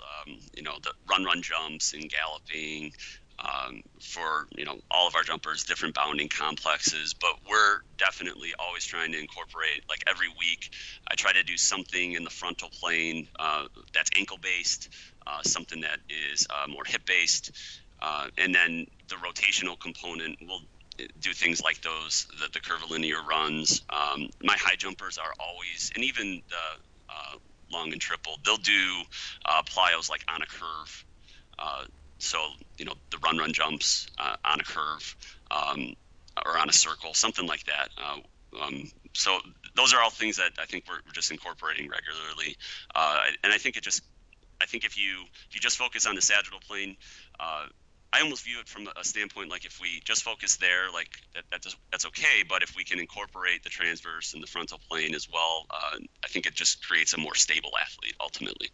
Um, you know, the run, run jumps and galloping, um, for you know all of our jumpers different bounding complexes but we're definitely always trying to incorporate like every week i try to do something in the frontal plane uh, that's ankle based uh, something that is uh, more hip based uh, and then the rotational component will do things like those the, the curvilinear runs. Um, my high jumpers are always and even the uh, long and triple they'll do uh, plyos like on a curve so you know the run run jumps uh, on a curve um, or on a circle, something like that. Uh, um, so those are all things that I think we're, just incorporating regularly, uh, and I think it just I think if you if you just focus on the sagittal plane. I almost view it from a standpoint like if we just focus there, like that, that's that's okay. But if we can incorporate the transverse and the frontal plane as well, uh, I think it just creates a more stable athlete ultimately.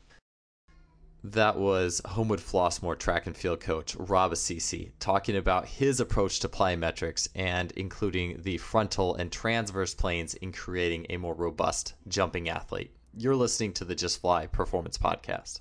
That was Homewood Flossmoor track and field coach Rob Assise talking about his approach to plyometrics and including the frontal and transverse planes in creating a more robust jumping athlete. You're listening to the Just Fly Performance Podcast.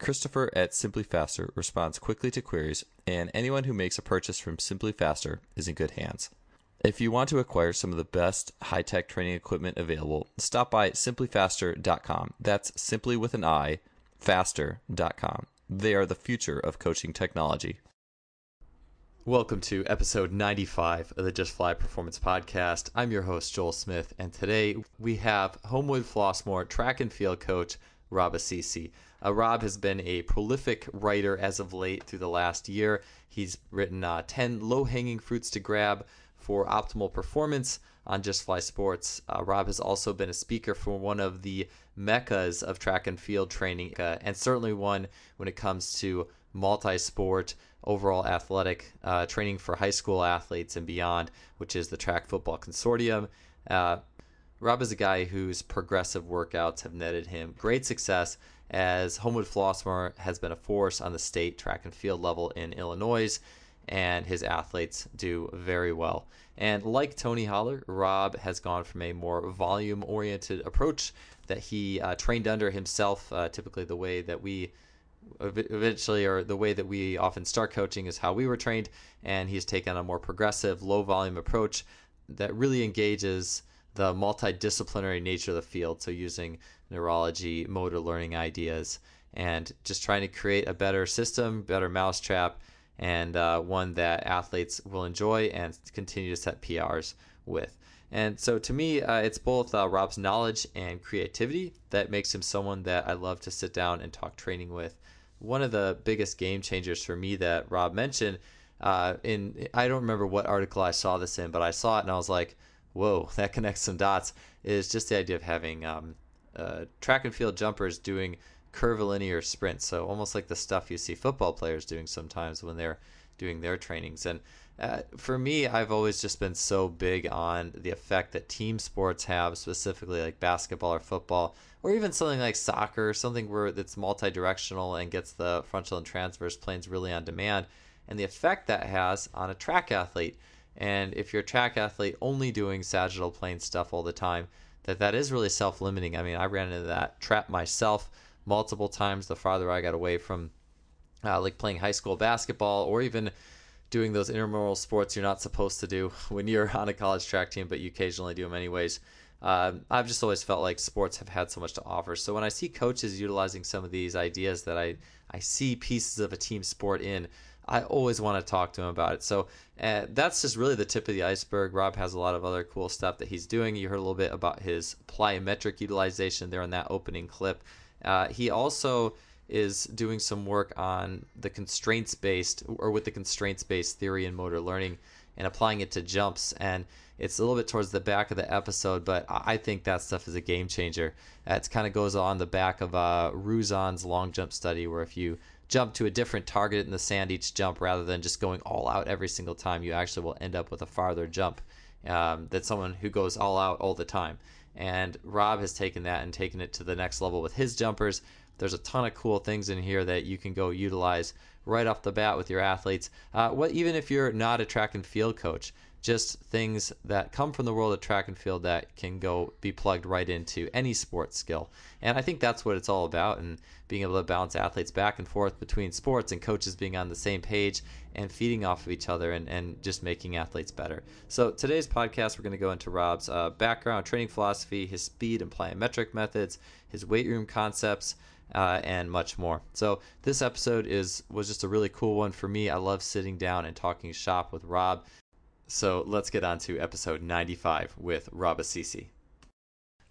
Christopher at SimpliFaster responds quickly to queries, and anyone who makes a purchase from SimpliFaster is in good hands. If you want to acquire some of the best high tech training equipment available, stop by simplifaster.com. That's simply with an I, faster.com. They are the future of coaching technology. Welcome to episode 95 of the Just Fly Performance Podcast. I'm your host, Joel Smith, and today we have Homewood Flossmoor track and field coach Rob Assise. Uh, Rob has been a prolific writer as of late through the last year. He's written uh, 10 low hanging fruits to grab for optimal performance on Just Fly Sports. Uh, Rob has also been a speaker for one of the meccas of track and field training, uh, and certainly one when it comes to multi sport, overall athletic uh, training for high school athletes and beyond, which is the Track Football Consortium. Uh, Rob is a guy whose progressive workouts have netted him great success as Homewood Flossmoor has been a force on the state track and field level in Illinois, and his athletes do very well. And like Tony Holler, Rob has gone from a more volume oriented approach that he uh, trained under himself, uh, typically the way that we eventually or the way that we often start coaching is how we were trained and he's taken a more progressive low volume approach that really engages the multidisciplinary nature of the field so using neurology, motor learning ideas, and just trying to create a better system, better mousetrap, and uh, one that athletes will enjoy and continue to set PRs with. And so to me, uh, it's both uh, Rob's knowledge and creativity that makes him someone that I love to sit down and talk training with. One of the biggest game changers for me that Rob mentioned, uh, in I don't remember what article I saw this in, but I saw it and I was like, whoa, that connects some dots. Is just the idea of having um, uh, track and field jumpers doing curvilinear sprints. So almost like the stuff you see football players doing sometimes when they're doing their trainings. And uh, for me, I've always just been so big on the effect that team sports have, specifically like basketball or football, or even something like soccer, something where that's multi-directional and gets the frontal and transverse planes really on demand, and the effect that has on a track athlete. And if you're a track athlete only doing sagittal plane stuff all the time, that that is really self-limiting. I mean, I ran into that trap myself multiple times. The farther I got away from uh, like playing high school basketball or even doing those intramural sports you're not supposed to do when you're on a college track team, but you occasionally do them anyways. Uh, I've just always felt like sports have had so much to offer. So when I see coaches utilizing some of these ideas that I, I see pieces of a team sport in, I always want to talk to him about it. So uh, that's just really the tip of the iceberg. Rob has a lot of other cool stuff that he's doing. You heard a little bit about his plyometric utilization there in that opening clip. Uh, he also is doing some work on the constraints based or with the constraints based theory in motor learning and applying it to jumps. And it's a little bit towards the back of the episode, but I think that stuff is a game changer. It kind of goes on the back of uh, Ruzon's long jump study, where if you jump to a different target in the sand each jump rather than just going all out every single time, you actually will end up with a farther jump um, than someone who goes all out all the time. And Rob has taken that and taken it to the next level with his jumpers. There's a ton of cool things in here that you can go utilize right off the bat with your athletes. Uh, what even if you're not a track and field coach, just things that come from the world of track and field that can go be plugged right into any sports skill. And I think that's what it's all about and being able to balance athletes back and forth between sports and coaches being on the same page and feeding off of each other and, and just making athletes better. So today's podcast, we're going to go into Rob's uh, background, training philosophy, his speed and plyometric methods, his weight room concepts, uh, and much more. So this episode is was just a really cool one for me. I love sitting down and talking shop with Rob. So let's get on to episode 95 with Rob Assise.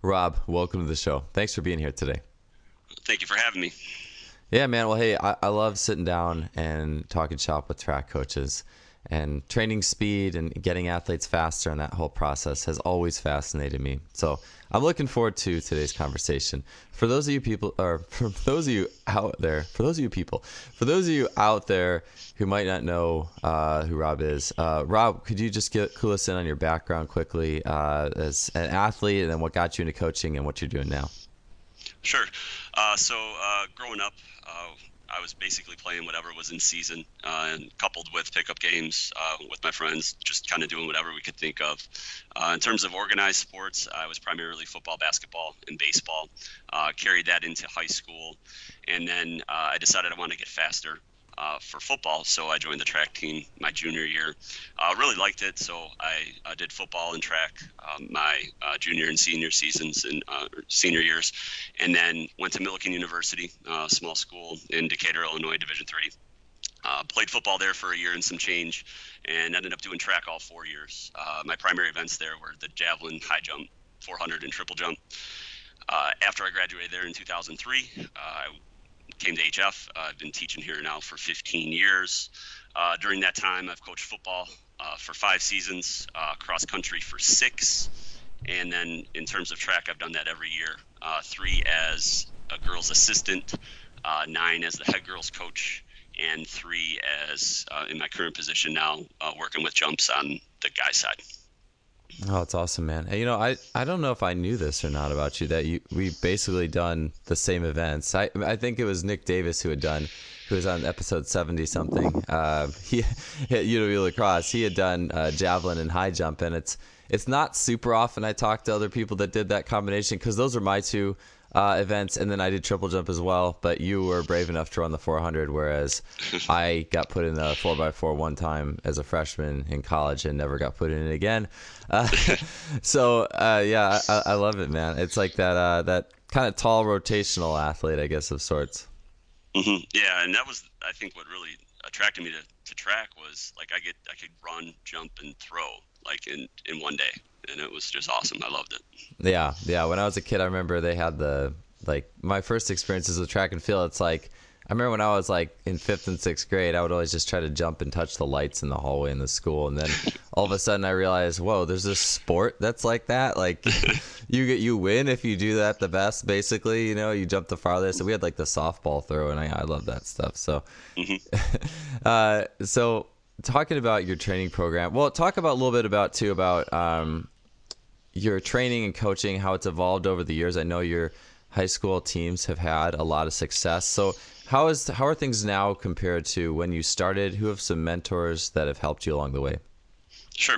Rob, welcome to the show. Thanks for being here today. Thank you for having me. Yeah, man. Well, hey, I, I love sitting down and talking shop with track coaches and training speed and getting athletes faster and that whole process has always fascinated me. So I'm looking forward to today's conversation. For those of you people, or for those of you out there, for those of you people, for those of you out there who might not know uh, who Rob is, uh, Rob, could you just get clue us in on your background quickly uh, as an athlete, and then what got you into coaching and what you're doing now? Sure. Uh, so uh, growing up, uh, I was basically playing whatever was in season, uh, and coupled with pickup games uh, with my friends, just kind of doing whatever we could think of. Uh, in terms of organized sports, I was primarily football, basketball, and baseball. Uh, carried that into high school, and then uh, I decided I wanted to get faster uh, for football, so I joined the track team my junior year. Uh, really liked it, so I uh, did football and track um, my uh, junior and senior seasons and uh, senior years, and then went to Millikin University, uh, small school in Decatur, Illinois, Division three. played football there for a year and some change, and ended up doing track all four years. my primary events there were the javelin, high jump, 400, and triple jump. after I graduated there in 2003, I came to HF. Uh, I've been teaching here now for 15 years. Uh, during that time, I've coached football uh, for five seasons, uh, cross country for six, and then in terms of track, I've done that every year. Uh, three as a girls' assistant, uh, nine as the head girls' coach, and three as in my current position now, working with jumps on the guy side. Oh, it's awesome, man. you know, I, I don't know if I knew this or not about you that you we basically done the same events. I I think it was Nick Davis who had done who was on episode 70 something. Uh, he you know lacrosse. He had done uh, javelin and high jump, and it's it's not super often I talk to other people that did that combination because those are my two uh, events, and then I did triple jump as well. But you were brave enough to run the 400, whereas I got put in the 4x4 one time as a freshman in college and never got put in it again. Uh, so uh, yeah, I, I, love it, man. It's like that uh, that kind of tall rotational athlete, I guess, of sorts. Mm-hmm. Yeah, and that was I think what really attracted me to, to track was like I get I could run, jump, and throw like in in one day and it was just awesome. I loved it. Yeah, yeah. When I was a kid, I remember they had the like my first experiences with track and field. It's like I remember when I was like in fifth and sixth grade, I would always just try to jump and touch the lights in the hallway in the school, and then all of a sudden I realized, whoa, there's this sport that's like that. Like you get you win if you do that the best. Basically, you know, you jump the farthest. So we had like the softball throw, and I, I love that stuff. So, mm-hmm. uh, so talking about your training program. Well, talk about a little bit about too about um, your training and coaching, how it's evolved over the years. I know your high school teams have had a lot of success. So how is how are things now compared to when you started? Who have some mentors that have helped you along the way? Sure.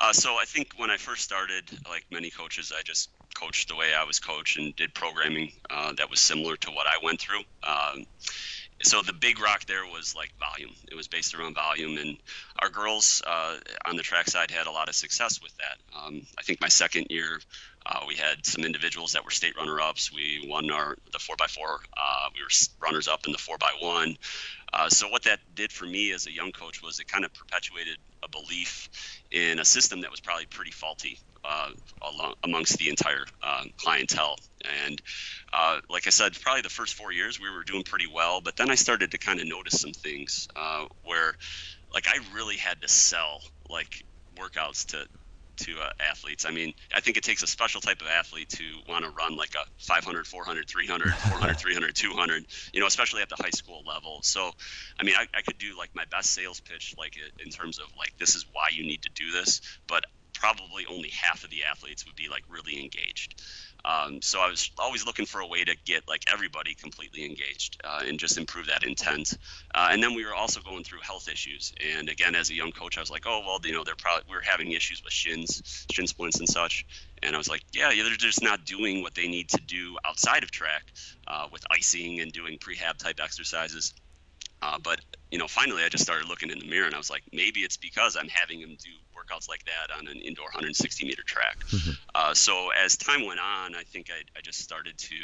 Uh, so I think when I first started, like many coaches, I just coached the way I was coached and did programming uh, that was similar to what I went through. Um, so the big rock there was like volume. It was based around volume, and our girls uh, on the track side had a lot of success with that. Um, I think my second year, uh, we had some individuals that were state runner-ups. We won our the four x four. Uh, we were runners-up in the four x one. Uh, so what that did for me as a young coach was it kind of perpetuated a belief in a system that was probably pretty faulty uh, along, amongst the entire uh, clientele. And uh, like I said, probably the first four years we were doing pretty well, but then I started to kind of notice some things uh, where, like, I really had to sell like workouts to to uh, athletes. I mean, I think it takes a special type of athlete to want to run like a 500, 400, 300, 400, 300, 200, you know, especially at the high school level. So, I mean, I, I could do like my best sales pitch, like in terms of like, this is why you need to do this. But probably only half of the athletes would be like really engaged. Um, so I was always looking for a way to get like everybody completely engaged uh, and just improve that intent. Uh, and then we were also going through health issues. And again, as a young coach, I was like, oh well, you know, they're probably we are having issues with shins, shin splints, and such. And I was like, yeah, they're just not doing what they need to do outside of track uh, with icing and doing prehab type exercises. Uh, but you know, finally, I just started looking in the mirror, and I was like, maybe it's because I'm having them do workouts like that on an indoor 160 meter track. Mm-hmm. Uh, so as time went on, I think I, I, just started to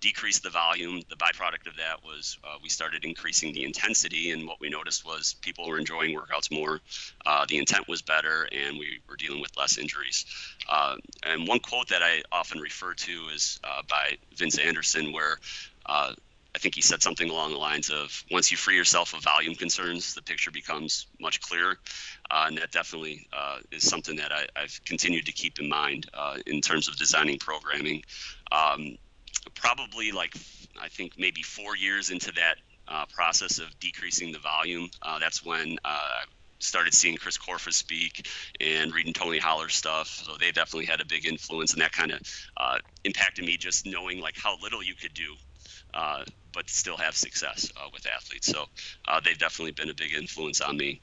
decrease the volume. The byproduct of that was uh, we started increasing the intensity, and what we noticed was people were enjoying workouts more. Uh, the intent was better, and we were dealing with less injuries. Uh, and one quote that I often refer to is uh, by Vince Anderson, where uh, I think he said something along the lines of once you free yourself of volume concerns, the picture becomes much clearer. Uh, and that definitely uh, is something that I, have continued to keep in mind uh, in terms of designing programming. Um, probably like, I think maybe four years into that uh, process of decreasing the volume, uh, that's when uh, I started seeing Chris Korfist speak and reading Tony Holler's stuff. So they definitely had a big influence, and that kind of uh, impacted me just knowing like how little you could do uh, but still have success uh, with athletes. So uh, they've definitely been a big influence on me.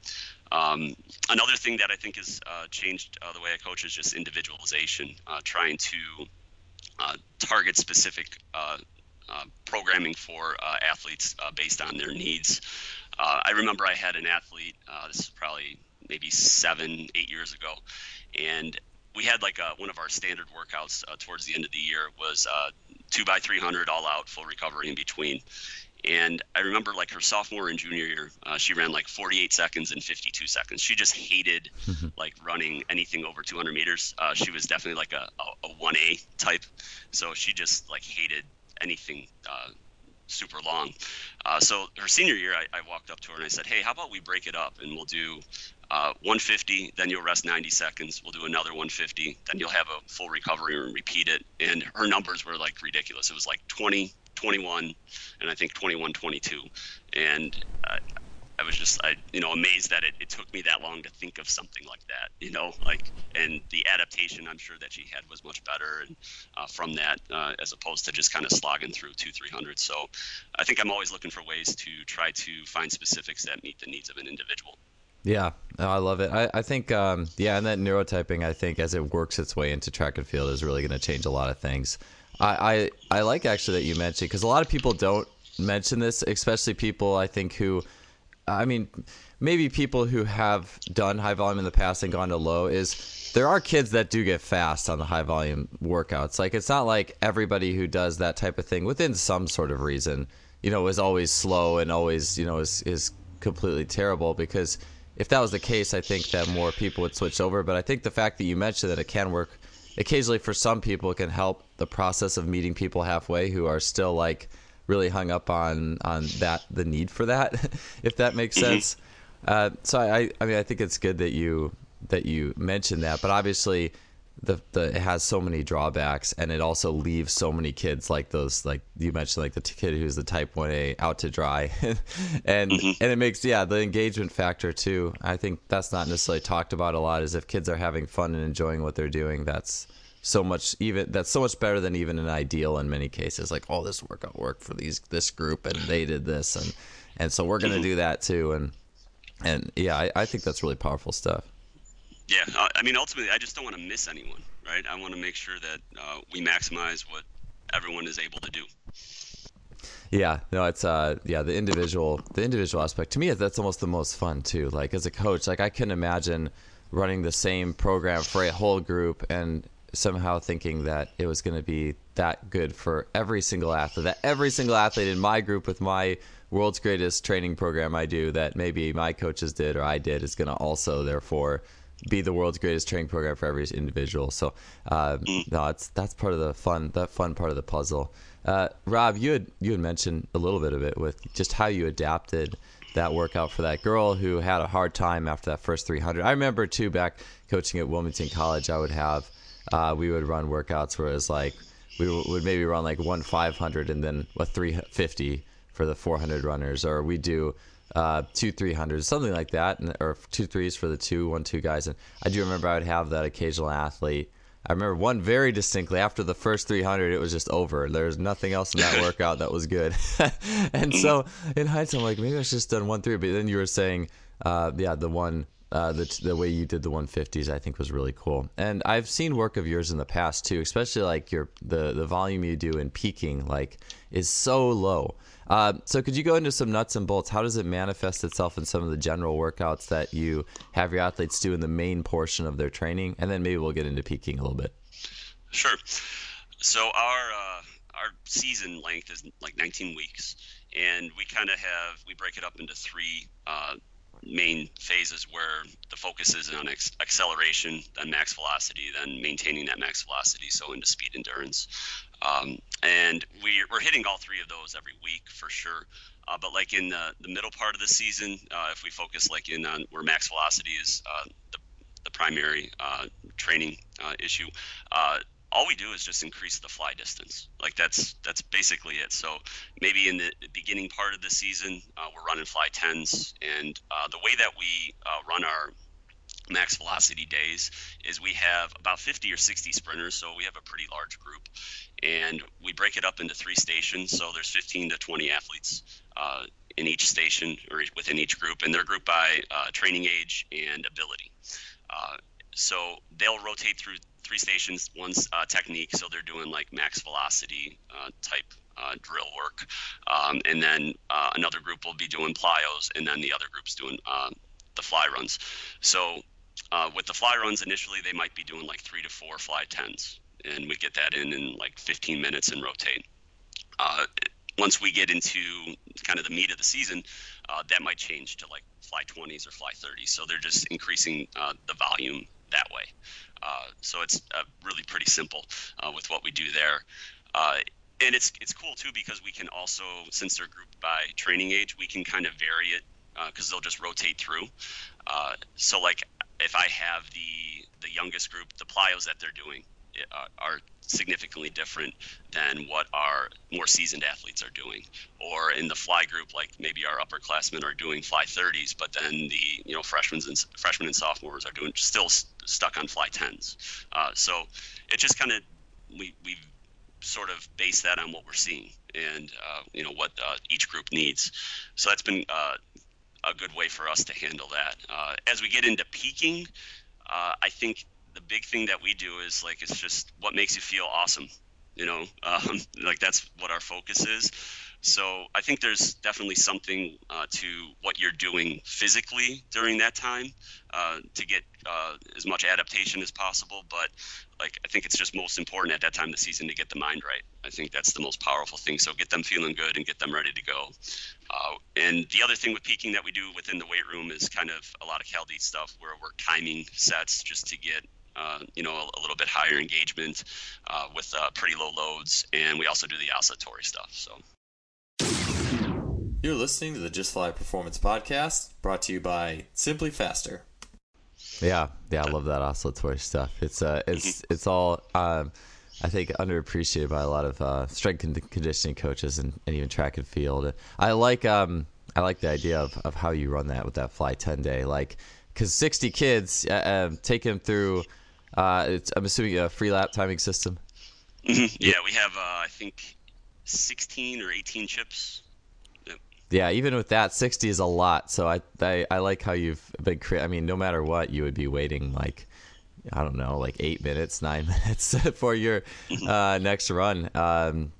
Um, another thing that I think has uh, changed uh, the way I coach is just individualization, trying to target specific programming for athletes based on their needs. I remember I had an athlete, this is probably maybe seven, eight years ago, and we had like a, one of our standard workouts uh, towards the end of the year was uh, two by 300 all out full recovery in between and i remember like her sophomore and junior year uh, she ran like 48 seconds and 52 seconds she just hated mm-hmm. like running anything over 200 meters uh, she was definitely like a, a, a, 1a type so she just like hated anything uh, super long. Uh, so her senior year, I, I, walked up to her and I said, "Hey, how about we break it up and we'll do uh, 150, then you'll rest 90 seconds. We'll do another 150, then you'll have a full recovery and repeat it." And her numbers were like ridiculous. It was like 20, 21, and I think 21, 22. And uh, I was just, I, you know, amazed that it, it took me that long to think of something like that, you know, like, and the adaptation I'm sure that she had was much better and uh, from that, uh, as opposed to just kind of slogging through two, 300. So I think I'm always looking for ways to try to find specifics that meet the needs of an individual. Yeah, I love it. I, I think, um, yeah, and that neurotyping, I think, as it works its way into track and field, is really going to change a lot of things. I, I, I like actually that you mentioned because a lot of people don't mention this, especially people I think who I mean, maybe people who have done high volume in the past and gone to low is there are kids that do get fast on the high volume workouts. Like it's not like everybody who does that type of thing within some sort of reason, you know, is always slow and always, you know, is is completely terrible because if that was the case, I think that more people would switch over. But I think the fact that you mentioned that it can work occasionally for some people, it can help the process of meeting people halfway who are still like really hung up on on that the need for that, if that makes mm-hmm. sense. Uh, so I I mean I think it's good that you that you mentioned that, but obviously. The, the it has so many drawbacks and it also leaves so many kids like those like you mentioned like the kid who's the type 1a out to dry. And mm-hmm. and it makes yeah the engagement factor too. I think that's not necessarily talked about a lot is if kids are having fun and enjoying what they're doing that's so much even that's so much better than even an ideal in many cases. Like oh this workout worked for these this group and they did this and and so we're gonna do that too. And and yeah I, I think that's really powerful stuff yeah uh, i mean ultimately i just don't want to miss anyone right i want to make sure that uh, we maximize what everyone is able to do Yeah, no, it's uh, yeah, the individual, the individual aspect. To me, that's almost the most fun too. Like as a coach, like I can imagine running the same program for a whole group and somehow thinking that it was going to be that good for every single athlete. That every single athlete in my group with my world's greatest training program I do that maybe my coaches did or I did is going to also therefore be the world's greatest training program for every individual. So uh, no, it's that's part of the fun that fun part of the puzzle. Uh, Rob, you had you had mentioned a little bit of it with just how you adapted that workout for that girl who had a hard time after that first 300. I remember too back coaching at Wilmington College, I would have uh, we would run workouts where it was like we would maybe run like one 500 and then a 350 for the 400 runners, or we do uh, two 300s, something like that, and, or two threes for the two one two guys. And I do remember I would have that occasional athlete I remember one very distinctly. After the first 300, it was just over. There was nothing else in that workout that was good. and so, in hindsight, I'm like, maybe I should just done one three. But then you were saying, uh, yeah, the one, uh, the the way you did the 150s, I think was really cool. And I've seen work of yours in the past too, especially like your the the volume you do in peaking, like is so low. Uh, so could you go into some nuts and bolts? How does it manifest itself in some of the general workouts that you have your athletes do in the main portion of their training, and then maybe we'll get into peaking a little bit. Sure. So our uh, our season length is like 19 weeks, and we kind of have we break it up into three uh, main phases where the focus is on ex- acceleration, then max velocity, then maintaining that max velocity, so into speed endurance. Um, and we, are hitting all three of those every week for sure. Uh, but like in the, the middle part of the season, uh, if we focus like in on where max velocity is uh, the, the primary uh, training uh, issue, uh, all we do is just increase the fly distance. Like that's that's basically it. So maybe in the beginning part of the season, we're running fly tens, and the way that we run our max velocity days is we have about 50 or 60 sprinters so we have a pretty large group and we break it up into three stations so there's 15 to 20 athletes uh, in each station or within each group and they're grouped by uh, training age and ability uh, so they'll rotate through three stations one's uh, technique so they're doing like max velocity uh, type uh, drill work um, and then another group will be doing plyos and then the other group's doing the fly runs so uh, with the fly runs initially, they might be doing like three to four fly tens, and we get that in in like 15 minutes and rotate. Uh, once we get into kind of the meat of the season, uh, that might change to like fly 20s or fly 30s. So they're just increasing uh, the volume that way. Uh, so it's uh, really pretty simple with what we do there and it's it's cool too because we can also since they're grouped by training age we can kind of vary it because uh, they'll just rotate through uh, so like if I have the the youngest group, the plyos that they're doing uh, are significantly different than what our more seasoned athletes are doing. Or in the fly group, like maybe our upperclassmen are doing fly 30s, but then the you know freshmen and freshmen and sophomores are doing still stuck on fly 10s. Uh, so it just kind of we we sort of base that on what we're seeing and uh, you know what uh, each group needs. So that's been uh, a good way for us to handle that. Uh, as we get into peaking, uh, I think the big thing that we do is like it's just what makes you feel awesome. You know, um, like that's what our focus is. So I think there's definitely something uh, to what you're doing physically during that time uh, to get uh, as much adaptation as possible. But like I think it's just most important at that time of the season to get the mind right. I think that's the most powerful thing. So get them feeling good and get them ready to go. Uh, and the other thing with peaking that we do within the weight room is kind of a lot of Cal Dietz stuff where we're timing sets just to get uh, you know, a, a, little bit higher engagement uh, with uh, pretty low loads, and we also do the oscillatory stuff. So. You're listening to the Just Fly Performance Podcast, brought to you by SimpliFaster. Yeah, yeah, I love that oscillatory stuff. It's uh, it's mm-hmm. it's all um, I think underappreciated by a lot of uh, strength and conditioning coaches and, and even track and field. I like um, I like the idea of, of how you run that with that fly ten day, like because sixty kids, uh, um, take them through. Uh, I'm assuming a Freelap timing system. Mm-hmm. Yeah, we have uh, I think sixteen or eighteen chips yeah, even with that, 60 is a lot. So I, I, I like how you've been. Cre- I mean, no matter what, you would be waiting like, I don't know, like eight minutes, nine minutes for your uh, next run. Um,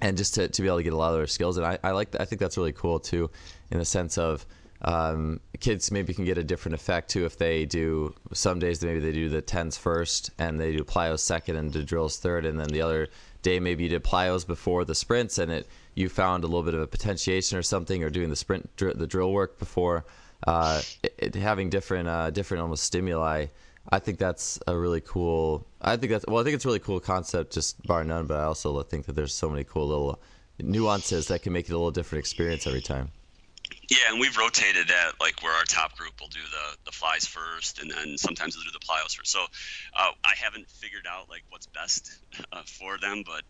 and just to, to be able to get a lot of their skills. And I, I like I think that's really cool too, in the sense of um, kids maybe can get a different effect too if they do some days maybe they do the tens first and they do plyos second and the drills third, and then the other day maybe you did plyos before the sprints and it you found a little bit of a potentiation or something or doing the sprint dr- the drill work before uh, it, it, having different uh, different almost stimuli I think that's a really cool. I think that's well. I think it's a really cool concept, just bar none. But I also think that there's so many cool little nuances that can make it a little different experience every time. Yeah, and we've rotated that, like where our top group will do the the flies first, and then sometimes they'll do the plyos first. So uh, I haven't figured out like what's best uh, for them, but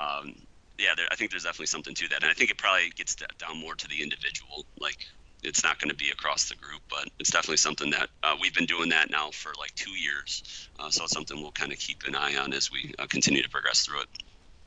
um, yeah, there, I think there's definitely something to that, and I think it probably gets down more to the individual, like it's not going to be across the group, but it's definitely something that uh, we've been doing that now for like two years. Uh, so it's something we'll kind of keep an eye on as we uh, continue to progress through it.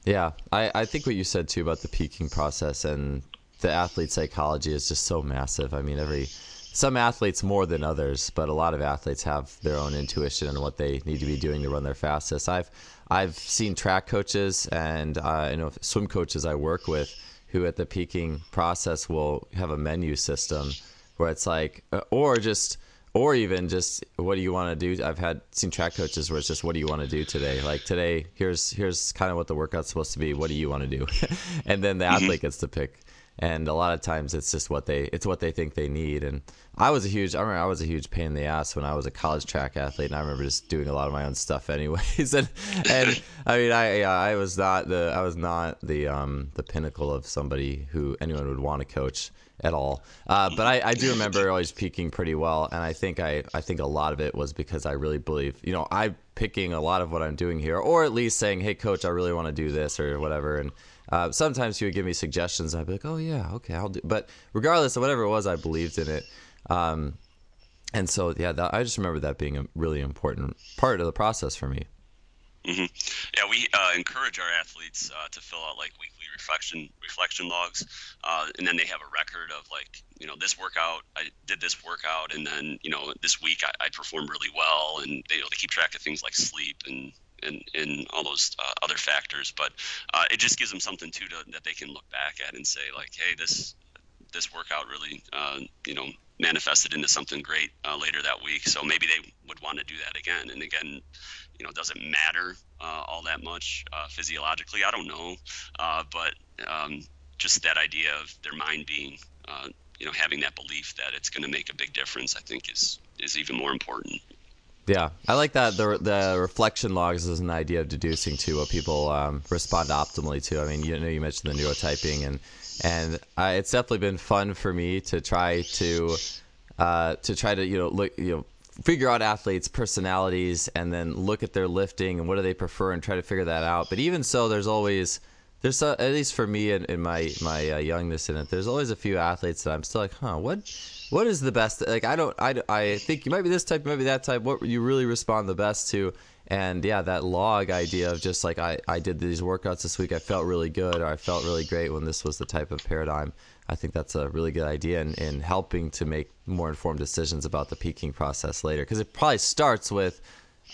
Yeah, I, I think what you said too about the peaking process and the athlete psychology is just so massive. I mean, every some athletes more than others, but a lot of athletes have their own intuition and what they need to be doing to run their fastest. I've I've seen track coaches and uh, you know swim coaches I work with who at the peaking process will have a menu system where it's like, uh, or just, or even just, what do you want to do? I've had seen track coaches where it's just, what do you want to do today? Like today, here's here's kind of what the workout's supposed to be. What do you want to do? and then the mm-hmm. athlete gets to pick. And a lot of times, it's just what they it's what they think they need. And I was a huge. I remember I was a huge pain in the ass when I was a college track athlete, and I remember just doing a lot of my own stuff, anyways. and and I mean, I yeah, I was not the I was not the um the pinnacle of somebody who anyone would want to coach at all. Uh, but I, I do remember always peaking pretty well, and I think I I think a lot of it was because I really believe you know I picking a lot of what I'm doing here, or at least saying, hey, coach, I really want to do this or whatever, and. Uh, sometimes he would give me suggestions, I'd be like, "Oh yeah, okay, I'll do." But regardless of whatever it was, I believed in it, um, and so, yeah, that, I just remember that being a really important part of the process for me. Mm-hmm. Yeah, we uh, encourage our athletes uh, to fill out like weekly reflection reflection logs, uh, and then they have a record of like you know this workout I did this workout, and then you know this week I, I performed really well, and they, they keep track of things like sleep and and, and all those uh, other factors. But uh, it just gives them something too to, that they can look back at and say like, hey, this this workout really uh, you know manifested into something great uh, later that week. So maybe they would want to do that again. And again, you know, doesn't matter uh, all that much uh, physiologically? I don't know, but um, just that idea of their mind being, you know, having that belief that it's going to make a big difference, I think is is even more important. Yeah, I like that. The the reflection logs is an idea of deducing to what people um, respond optimally to. I mean, you know, you mentioned the neurotyping and and it's definitely been fun for me to try to uh, to try to you know look you know figure out athletes' personalities and then look at their lifting and what do they prefer and try to figure that out. But even so, there's always there's a, at least for me in, in my my uh, youngness in it, there's always a few athletes that I'm still like, huh, what what is the best? Like I don't I, I think you might be this type, maybe that type. What you really respond the best to? and yeah that log idea of just like I, I did these workouts this week i felt really good or i felt really great when this was the type of paradigm i think that's a really good idea in, in helping to make more informed decisions about the peaking process later because it probably starts with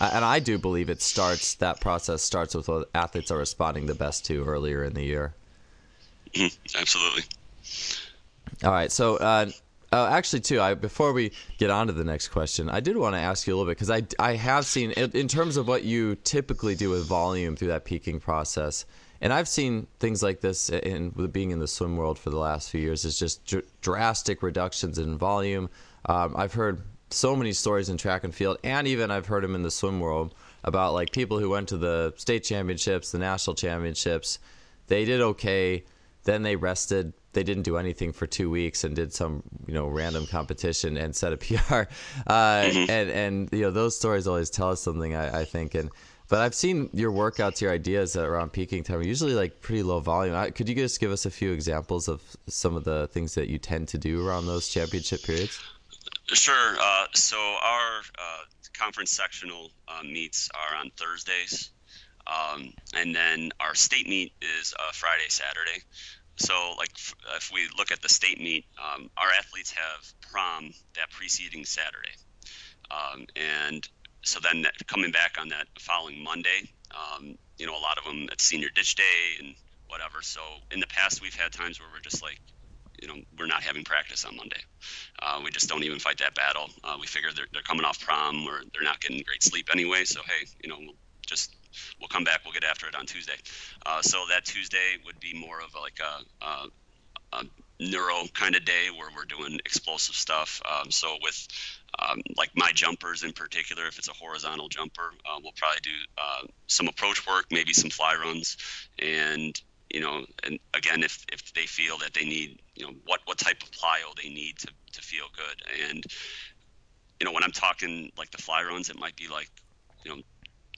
and i do believe it starts that process starts with what athletes are responding the best to earlier in the year mm-hmm. absolutely all right so uh, uh, actually, too, I, before we get on to the next question, I did want to ask you a little bit because I, I have seen, in terms of what you typically do with volume through that peaking process, and I've seen things like this in being in the swim world for the last few years, is just dr- drastic reductions in volume. Um, I've heard so many stories in track and field, and even I've heard them in the swim world about like people who went to the state championships, the national championships, they did okay, then they rested they didn't do anything for two weeks and did some you know random competition and set a PR. Uh, mm-hmm. And and you know those stories always tell us something. I, I, think and. But I've seen your workouts, your ideas around peaking time are usually like pretty low volume. I, could you just give us a few examples of some of the things that you tend to do around those championship periods? Sure. Uh, so our uh, conference sectional uh, meets are on Thursdays, um, and then our state meet is uh, Friday, Saturday. So, like, if we look at the state meet, um, our athletes have prom that preceding Saturday. Um, and so then coming back on that following Monday, um, you know, a lot of them at senior ditch day and whatever. So in the past, we've had times where we're just like, you know, we're not having practice on Monday. Uh, we just don't even fight that battle. Uh, we figure they're, they're coming off prom or they're not getting great sleep anyway. So hey, you know, we'll just we'll come back. We'll get after it on Tuesday. Uh, so that Tuesday would be more of like a, a, a neuro kind of day where we're doing explosive stuff. Um, so with um, like my jumpers in particular, if it's a horizontal jumper, uh, we'll probably do uh, some approach work, maybe some fly runs, and you know, and again, if if they feel that they need, you know, what what type of plyo they need to to feel good, and you know, when I'm talking like the fly runs, it might be like, you know,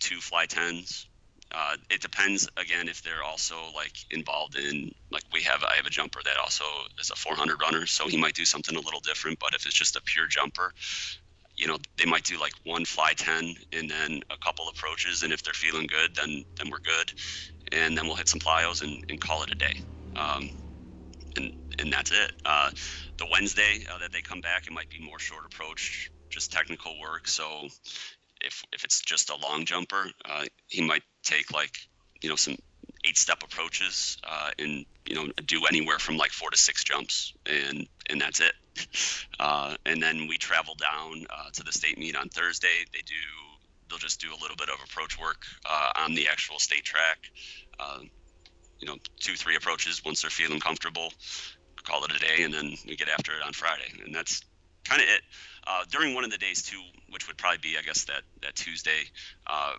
two fly tens, uh, it depends again if they're also like involved in like we have I have a jumper that also is a 400 runner, so he might do something a little different. But if it's just a pure jumper, you know they might do like one fly 10 and then a couple approaches, and if they're feeling good, then then we're good, and then we'll hit some plyos and, and call it a day. Um, and and that's it. Uh, the Wednesday uh, that they come back, it might be more short approach, just technical work. So if if it's just a long jumper, uh, he might take like you know some eight step approaches uh, and you know do anywhere from like four to six jumps and and that's it. Uh, and then we travel down uh, to the state meet on Thursday. They do they'll just do a little bit of approach work uh, on the actual state track. Uh, you know, two three approaches once they're feeling comfortable. Call it a day, and then we get after it on Friday, and that's kind of it. Uh, during one of the days too, which would probably be, I guess, that that Tuesday, uh,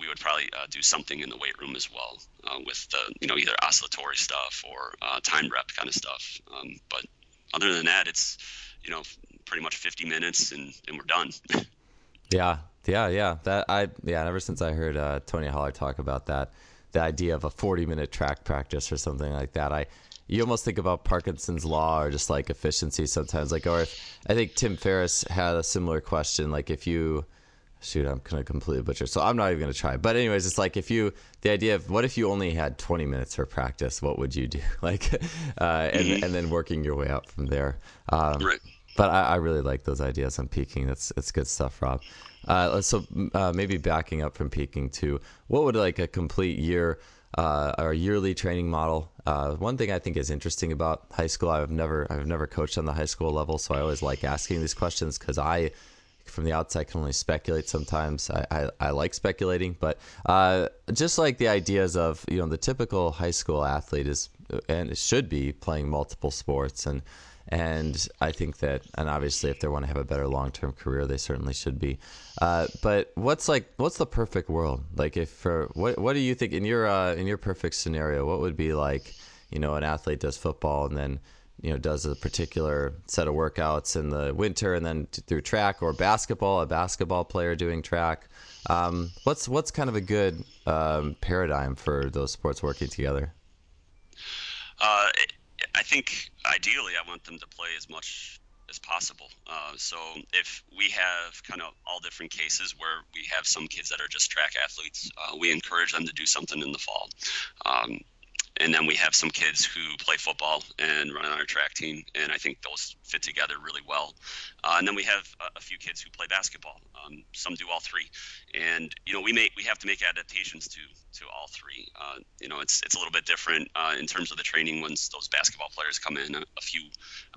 we would probably uh, do something in the weight room as well uh, with the, you know, either oscillatory stuff or uh, time rep kind of stuff. Um, but other than that, it's, you know, pretty much 50 minutes and, and we're done. yeah, yeah, yeah. That I yeah. Ever since I heard uh, Tony Holler talk about that, the idea of a 40 minute track practice or something like that, I you almost think about Parkinson's law or just like efficiency sometimes. Like, or if, I think Tim Ferriss had a similar question. Like, if you, shoot, I'm gonna completely butcher, so I'm not even gonna try. But anyways, it's like if you, the idea of what if you only had 20 minutes for practice, what would you do? Like, uh, and mm-hmm. and then working your way up from there. Um, right. But I, I, really like those ideas on peaking. That's it's good stuff, Rob. Uh, so uh, maybe backing up from peaking to what would like a complete year uh, our yearly training model. Uh, one thing I think is interesting about high school, I've never I've never coached on the high school level, so I always like asking these questions because I, from the outside, can only speculate. Sometimes I, I, I like speculating, but uh, just like the ideas of you know the typical high school athlete is and it should be playing multiple sports and and I think that, and obviously, if they want to have a better long-term career, they certainly should be. Uh, but what's like, what's the perfect world? Like, if for what, what do you think in your uh, in your perfect scenario? What would be like, you know, an athlete does football and then, you know, does a particular set of workouts in the winter and then through track or basketball, a basketball player doing track. Um, what's what's kind of a good um, paradigm for those sports working together? Uh, I think ideally I want them to play as much as possible. Uh, so if we have kind of all different cases where we have some kids that are just track athletes, uh, we encourage them to do something in the fall. Um, and then we have some kids who play football and run on our track team, and I think those fit together really well. Uh, and then we have a, a, few kids who play basketball. Um, some do all three, and you know we make we have to make adaptations to to all three. Uh, you know it's it's a little bit different uh, in terms of the training once those basketball players come in a, a few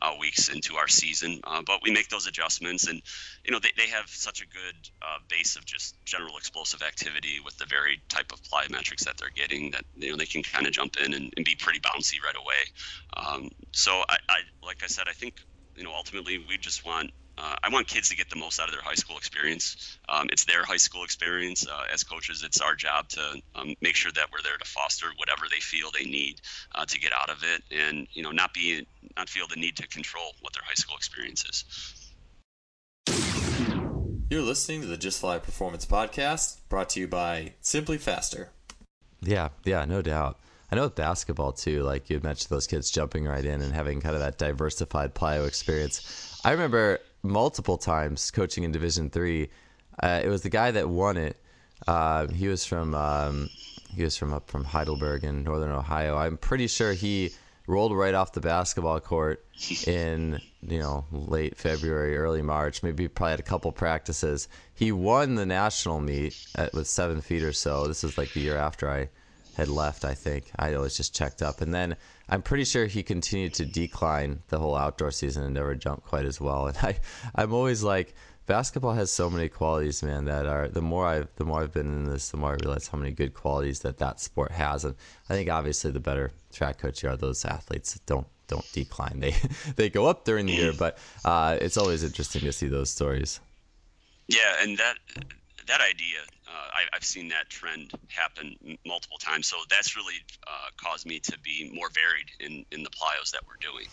uh, weeks into our season, uh, but we make those adjustments, and you know they, they have such a good uh, base of just general explosive activity with the varied type of plyometrics that they're getting that you know they can kind of jump in and, and, be pretty bouncy right away. Um, so I, I like I said I think you know, ultimately we just want uh, I want kids to get the most out of their high school experience. Um, it's their high school experience. Uh, as coaches, it's our job to um, make sure that we're there to foster whatever they feel they need uh, to get out of it, and you know, not be not feel the need to control what their high school experience is. You're listening to the Just Fly Performance Podcast, brought to you by SimpliFaster. Yeah, yeah, no doubt. I know with basketball too, like you mentioned those kids jumping right in and having kind of that diversified plyo experience. I remember multiple times coaching in Division Three. Uh, it was the guy that won it. Uh, he was from um, he was from up from Heidelberg in Northern Ohio. I'm pretty sure he rolled right off the basketball court in you know late February, early March. Maybe probably had a couple practices. He won the national meet at, with seven feet or so. This is like the year after I had left. I think I was just checked up, and then I'm pretty sure he continued to decline the whole outdoor season and never jumped quite as well. And I, I'm always like, basketball has so many qualities, man. That are the more I've the more I've been in this, the more I realize how many good qualities that that sport has. And I think obviously the better track coach you are, those athletes don't don't decline. They they go up during the year, but uh, it's always interesting to see those stories. Yeah, and that that idea, uh, I, have seen that trend happen multiple times. So that's really uh, caused me to be more varied in, in the plyos that we're doing,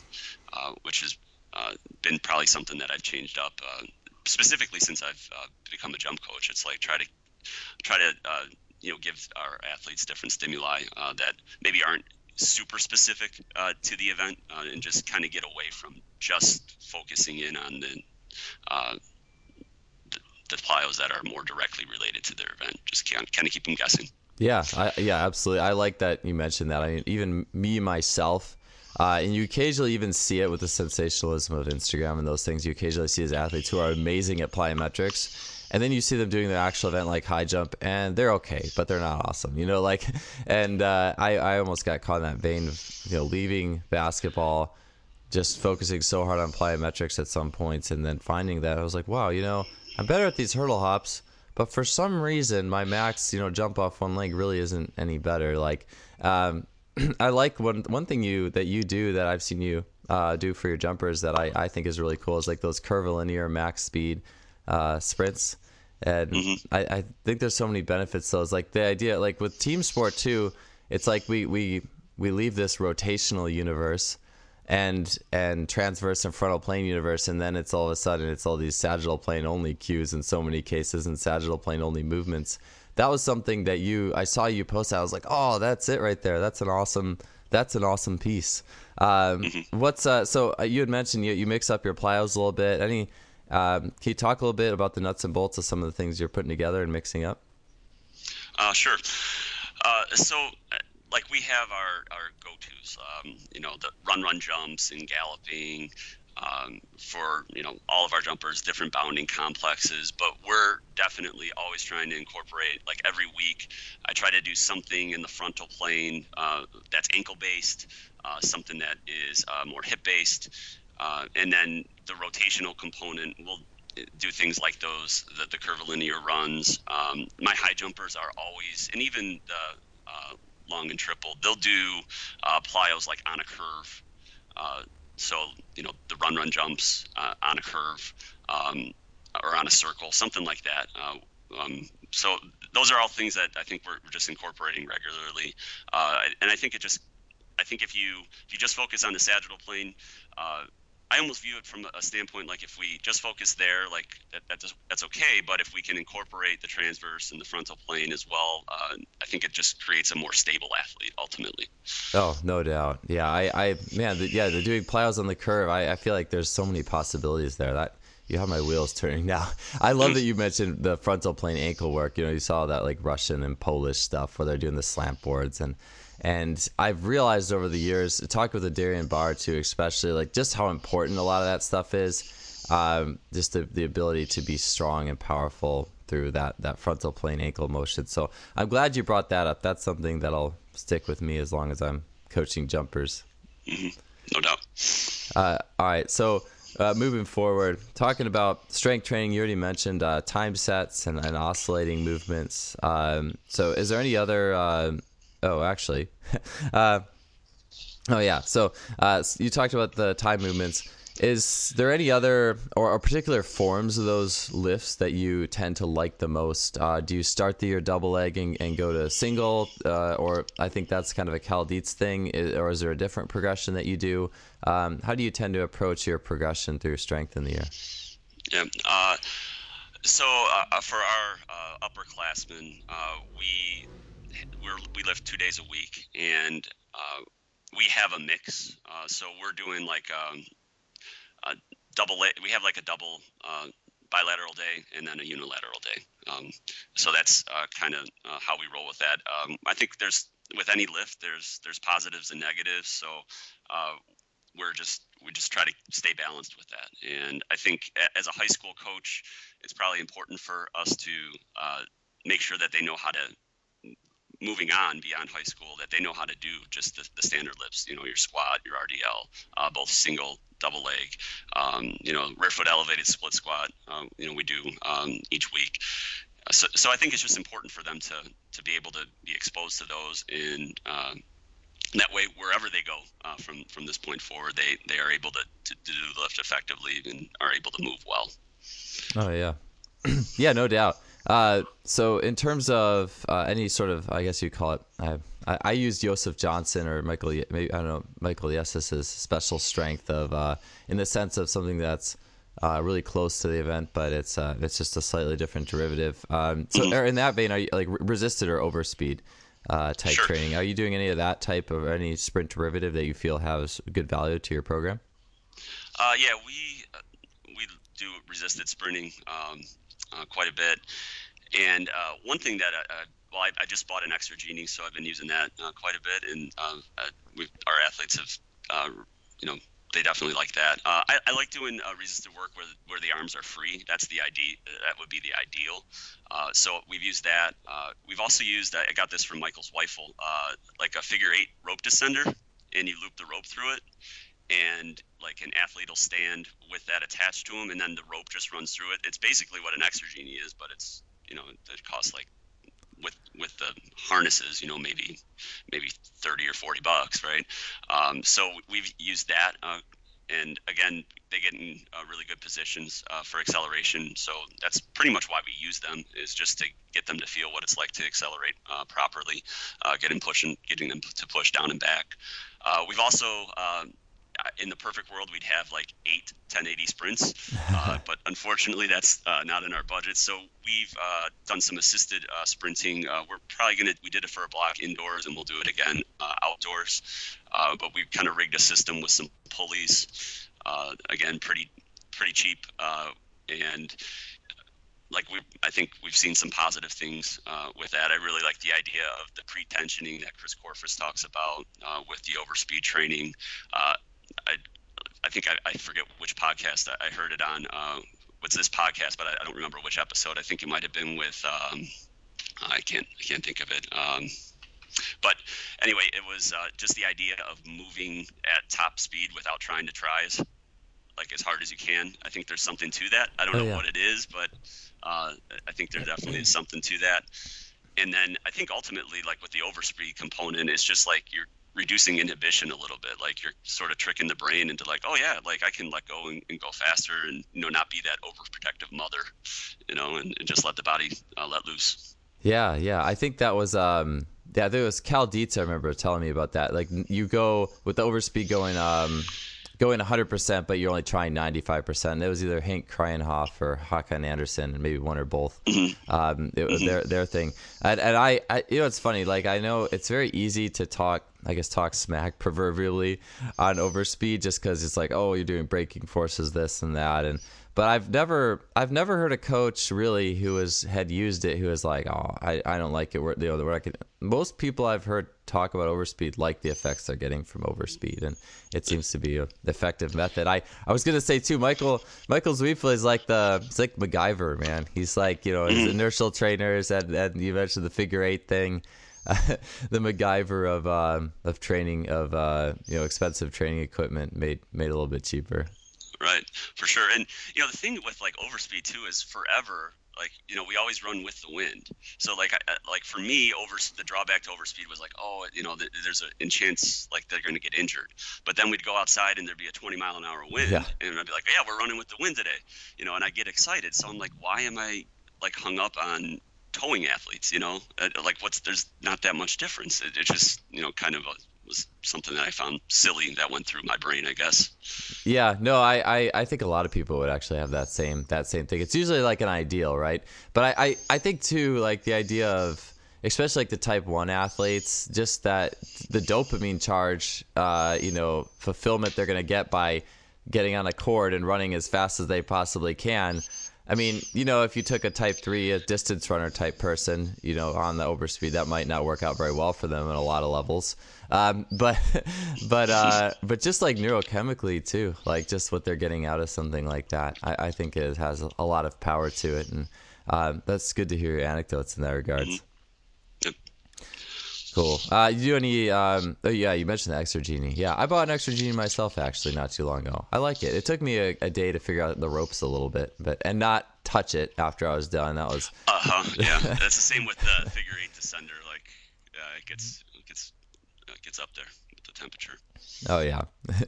uh, which has uh, been probably something that I've changed up uh, specifically since I've uh, become a jump coach. It's like try to try to you know give our athletes different stimuli that maybe aren't super specific to the event and just kind of get away from just focusing in on the the plyos that are more directly related to their event. Just kind of keep them guessing. Yeah, I, yeah, absolutely. I like that you mentioned that. I mean, even me myself, uh, and you occasionally even see it with the sensationalism of Instagram and those things. You occasionally see as athletes who are amazing at plyometrics, and then you see them doing the actual event like high jump, and they're okay, but they're not awesome. You know, like, and uh, I, I almost got caught in that vein of you know leaving basketball, just focusing so hard on plyometrics at some points, and then finding that I was like, wow, you know I'm better at these hurdle hops, but for some reason my max, you know, jump off one leg really isn't any better. Like, um, I like one one thing you that you do that I've seen you uh, do for your jumpers that I, I think is really cool is like those curvilinear max speed uh, sprints. And mm-hmm. I, I think there's so many benefits. So it's like the idea, like with team sport too, it's like we we we leave this rotational universe and and transverse and frontal plane universe and then it's all of a sudden it's all these sagittal plane only cues in so many cases and sagittal plane only movements. That was something that you i saw you post i was like oh that's it right there. That's an awesome that's an awesome piece. Um, mm-hmm. what's uh, so uh, you had mentioned you, you mix up your plyos a little bit. Any um, can you talk a little bit about the nuts and bolts of some of the things you're putting together and mixing up? Uh, sure. Uh, so uh, like we have our our go-to's, um, you know, the run run jumps and galloping. Um, for you know all of our jumpers, different bounding complexes, but we're definitely always trying to incorporate. Like every week, I try to do something in the frontal plane uh, that's ankle based, uh, something that is uh, more hip based, uh, and then the rotational component will do things like those, the, the curvilinear runs. Um, my high jumpers are always, and even the uh, long and triple. They'll do uh, plyos like on a curve. Uh, so you know the run run jumps uh, on a curve um, or on a circle, something like that. Uh, um, so those are all things that I think we're, we're just incorporating regularly, uh, and I think it just I think if you if you just focus on the sagittal plane, uh, I almost view it from a standpoint like if we just focus there, like that, that does, that's okay. But if we can incorporate the transverse and the frontal plane as well, uh, I think it just creates a more stable athlete ultimately. Oh, no doubt. Yeah, I, I man, the, yeah, the doing plyos on the curve. I, I feel like there's so many possibilities there. That you have my wheels turning now. I love that you mentioned the frontal plane ankle work. You know, you saw that like Russian and Polish stuff where they're doing the slant boards and and I've realized over the years, talked with Darian Barr too, especially like just how important a lot of that stuff is. Um, just the, the ability to be strong and powerful through that, that frontal plane ankle motion. So I'm glad you brought that up. That's something that'll stick with me as long as I'm coaching jumpers. Mm-hmm. No doubt. Uh, all right. So uh, moving forward, talking about strength training, you already mentioned uh, time sets and, and oscillating movements. Um, so, is there any other uh, Oh, actually, uh, oh yeah. So uh, you talked about the time movements. Is there any other or, or, particular forms of those lifts that you tend to like the most? Uh, do you start the year double leg and, go to single, uh, or I think that's kind of a Cal Dietz thing, or is there a different progression that you do? Um, how do you tend to approach your progression through strength in the year? Yeah. Uh, so uh, for our uh, upperclassmen, uh, we we're, we lift two days a week, and uh, we have a mix. Uh, so we're doing like um, a double. We have like a double uh, bilateral day and then a unilateral day. Um, so that's uh, kind of uh, how we roll with that. Um, I think there's with any lift, there's there's positives and negatives. So uh, we're just we just try to stay balanced with that. And I think as a high school coach, it's probably important for us to make sure that they know how to moving on beyond high school that they know how to do just the, the standard lifts. You know, your squat, your RDL, uh, both single, double leg. Um, you know, rear foot elevated split squat. Um, you know, we do um, each week. So, so I think it's just important for them to to be able to be exposed to those and um, that way wherever they go uh, from from this point forward they they are able to, to, to, do the lift effectively and are able to move well oh yeah yeah no doubt uh, so in terms of uh, any sort of i guess you call it i i, I used joseph johnson or michael maybe i don't know michael Yessis's special strength of uh, in the sense of something that's uh, really close to the event, but it's uh, it's just a slightly different derivative. Um, so, mm-hmm. in that vein, are you like resisted or overspeed? uh, type sure. training. Are you doing any of that type of any sprint derivative that you feel has good value to your program? Uh, yeah, we we do resisted sprinting um, uh, quite a bit, and uh, one thing that I, well, I, I, just bought an Exer-Genie, so I've been using that uh, quite a bit, and our athletes have you know they definitely like that. Uh, I, I, like doing uh, work where where the arms are free. That's the idea. That would be the ideal. Uh, so we've used that. Uh, we've also used. I got this from Michael Zweifel, uh, like a figure eight rope descender, and you loop the rope through it, and like an athlete will stand with that attached to him, and then the rope just runs through it. It's basically what an Exer-Genie is, but it's you know it costs like with with the harnesses, you know, maybe maybe thirty or forty bucks, right? Um, so we've used that, uh, and again, they get in uh, really good positions uh, for acceleration. So that's pretty much why we use them is just to get them to feel what it's like to accelerate uh, properly, uh, getting pushing, getting them to push down and back. Uh, we've also in the perfect world, we'd have like eight 1080 sprints, uh, but unfortunately, that's uh, not in our budget. So we've uh, done some assisted uh, sprinting. Uh, we're probably gonna we did it for a block indoors, and we'll do it again uh, outdoors. but we've kind of rigged a system with some pulleys. again, pretty pretty cheap, and like we, I think we've seen some positive things uh, with that. I really like the idea of the pre-tensioning that Chris Korfist talks about uh, with the overspeed training. Uh, I, I think I, I forget which podcast I heard it on. Uh, what's this podcast? But I, I, don't remember which episode. I think it might have been with. Um, I can't. I can't think of it. Um, but anyway, it was uh, just the idea of moving at top speed without trying to try as like as hard as you can. I think there's something to that. I don't oh, know yeah. what it is, but uh, I think there definitely is something to that. And then I think ultimately, like with the overspeed component, it's just like you're reducing inhibition a little bit like you're sort of tricking the brain into like oh yeah like i can let go and, and go faster and you know not be that overprotective mother you know and, and just let the body uh, let loose yeah yeah i think that was um yeah there was cal dietz i remember telling me about that like you go with the overspeed going um going 100%, but you're only trying 95%. it was either Henk Kraaijenhof or Hakan anderson and maybe one or both. Mm-hmm. Um, it was mm-hmm. their their thing. And, and I, I, you know, it's funny. Like I know it's very easy to talk, I guess, talk smack proverbially on overspeed, just because it's like, oh, you're doing braking forces, this and that, and but I've never I've never heard a coach really who has had used it who is like, oh, I, I don't like it. Where know, where I could, most people I've heard talk about overspeed like the effects they're getting from overspeed, and it seems to be an effective method. I, I was gonna say too, Michael Michael Zweifel is like the it's like MacGyver man. He's like you know his inertial trainers and and you mentioned the figure eight thing. the MacGyver of um, of training of uh, you know expensive training equipment made made a little bit cheaper. Right for sure. And you know the thing with like overspeed too is forever like you know we always run with the wind. So like I, like for me over the drawback to overspeed was like oh you know there's a chance like they're going to get injured. But then we'd go outside and there'd be a 20 mile an hour wind yeah. and i'd be like yeah we're running with the wind today you know and i get excited. So i'm like why am i like hung up on towing athletes you know uh, like what's there's not that much difference it, it just you know kind of a was something that I found silly that went through my brain, I guess. Yeah, no, I, I, I think a lot of people would actually have that same that same thing. It's usually like an ideal, right? But I, I, I think too, like the idea of especially like the type one athletes, just that the dopamine charge, uh, you know, fulfillment they're gonna get by getting on a cord and running as fast as they possibly can I mean, you know, if you took a type three, a distance runner type person, you know, on the overspeed, that might not work out very well for them in a lot of levels. Um, but, but, uh, but just like neurochemically too, like just what they're getting out of something like that, I, I think it has a lot of power to it, and uh, that's good to hear your anecdotes in that regards. Mm-hmm. Cool. Uh, you do any? Um, oh yeah, you mentioned the Exer-Genie. Yeah, I bought an Exer-Genie myself actually not too long ago. I like it. It took me a, a day to figure out the ropes a little bit, but and not touch it after I was done. That was. Uh huh. Yeah, that's the same with the figure eight descender. Like, uh, it gets it gets uh, gets up there with the temperature. Oh yeah.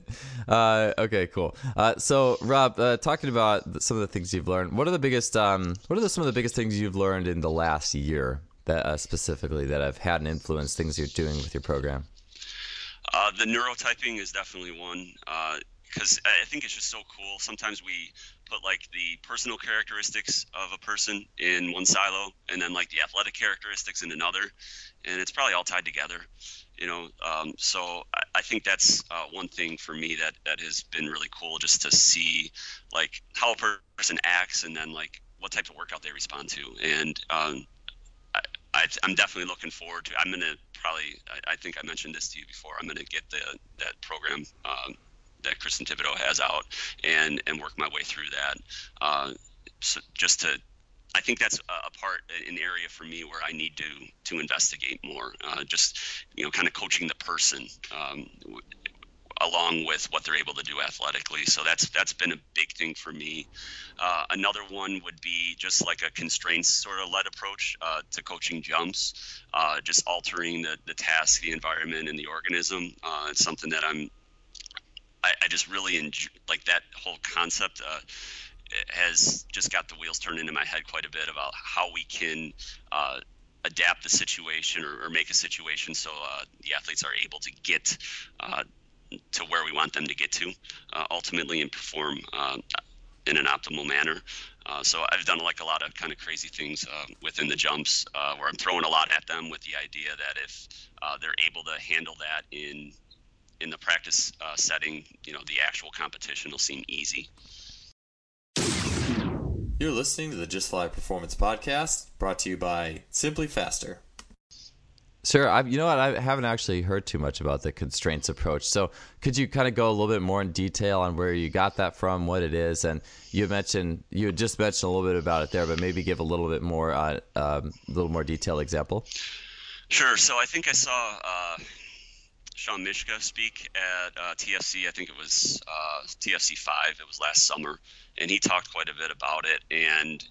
uh, okay, cool. Uh, so Rob, uh, talking about some of the things you've learned, what are the biggest? Um, what are the, some of the biggest things you've learned in the last year that uh, specifically that have had an influence things you're doing with your program? Uh, the neurotyping is definitely one because uh, I think it's just so cool. Sometimes we put like the personal characteristics of a person in one silo, and then like the athletic characteristics in another, and it's probably all tied together. You know, um, so I, I, think that's uh, one thing for me that that has been really cool, just to see like how a person acts, and then like what type of workout they respond to, and um, I, am definitely looking forward to. I'm gonna probably. I, I, think I mentioned this to you before. I'm gonna get the that program um, that Christian Thibaudeau has out and and work my way through that. Uh, so just to. I think that's a part, an area for me where I need to to investigate more. Uh, just you know, kind of coaching the person. Um, along with what they're able to do athletically. So that's that's been a big thing for me. Uh, another one would be just like a constraints sort of led approach uh, to coaching jumps, uh, just altering the, the task, the environment, and the organism. Uh, it's something that I'm I, I, just really enjoy like that whole concept. Uh, has just got the wheels turned into my head quite a bit about how we can uh, adapt the situation or, or, make a situation so uh, the athletes are able to get uh, to where we want them to get to uh, ultimately and perform uh, in an optimal manner. Uh, so I've done like a lot of kind of crazy things uh, within the jumps uh, where I'm throwing a lot at them with the idea that if uh, they're able to handle that in in the practice setting, you know, the actual competition will seem easy. You're listening to the Just Fly Performance Podcast, brought to you by SimpliFaster. Sure. I, you know what? I haven't actually heard too much about the constraints approach. So, could you kind of go a little bit more in detail on where you got that from, what it is, and you mentioned you just mentioned a little bit about it there, but maybe give a little bit more, uh, um, a little more detailed example. Sure. So, I think I saw uh, Shawn Myszka speak at uh, TFC. I think it was uh, TFC five. It was last summer, and he talked quite a bit about it. And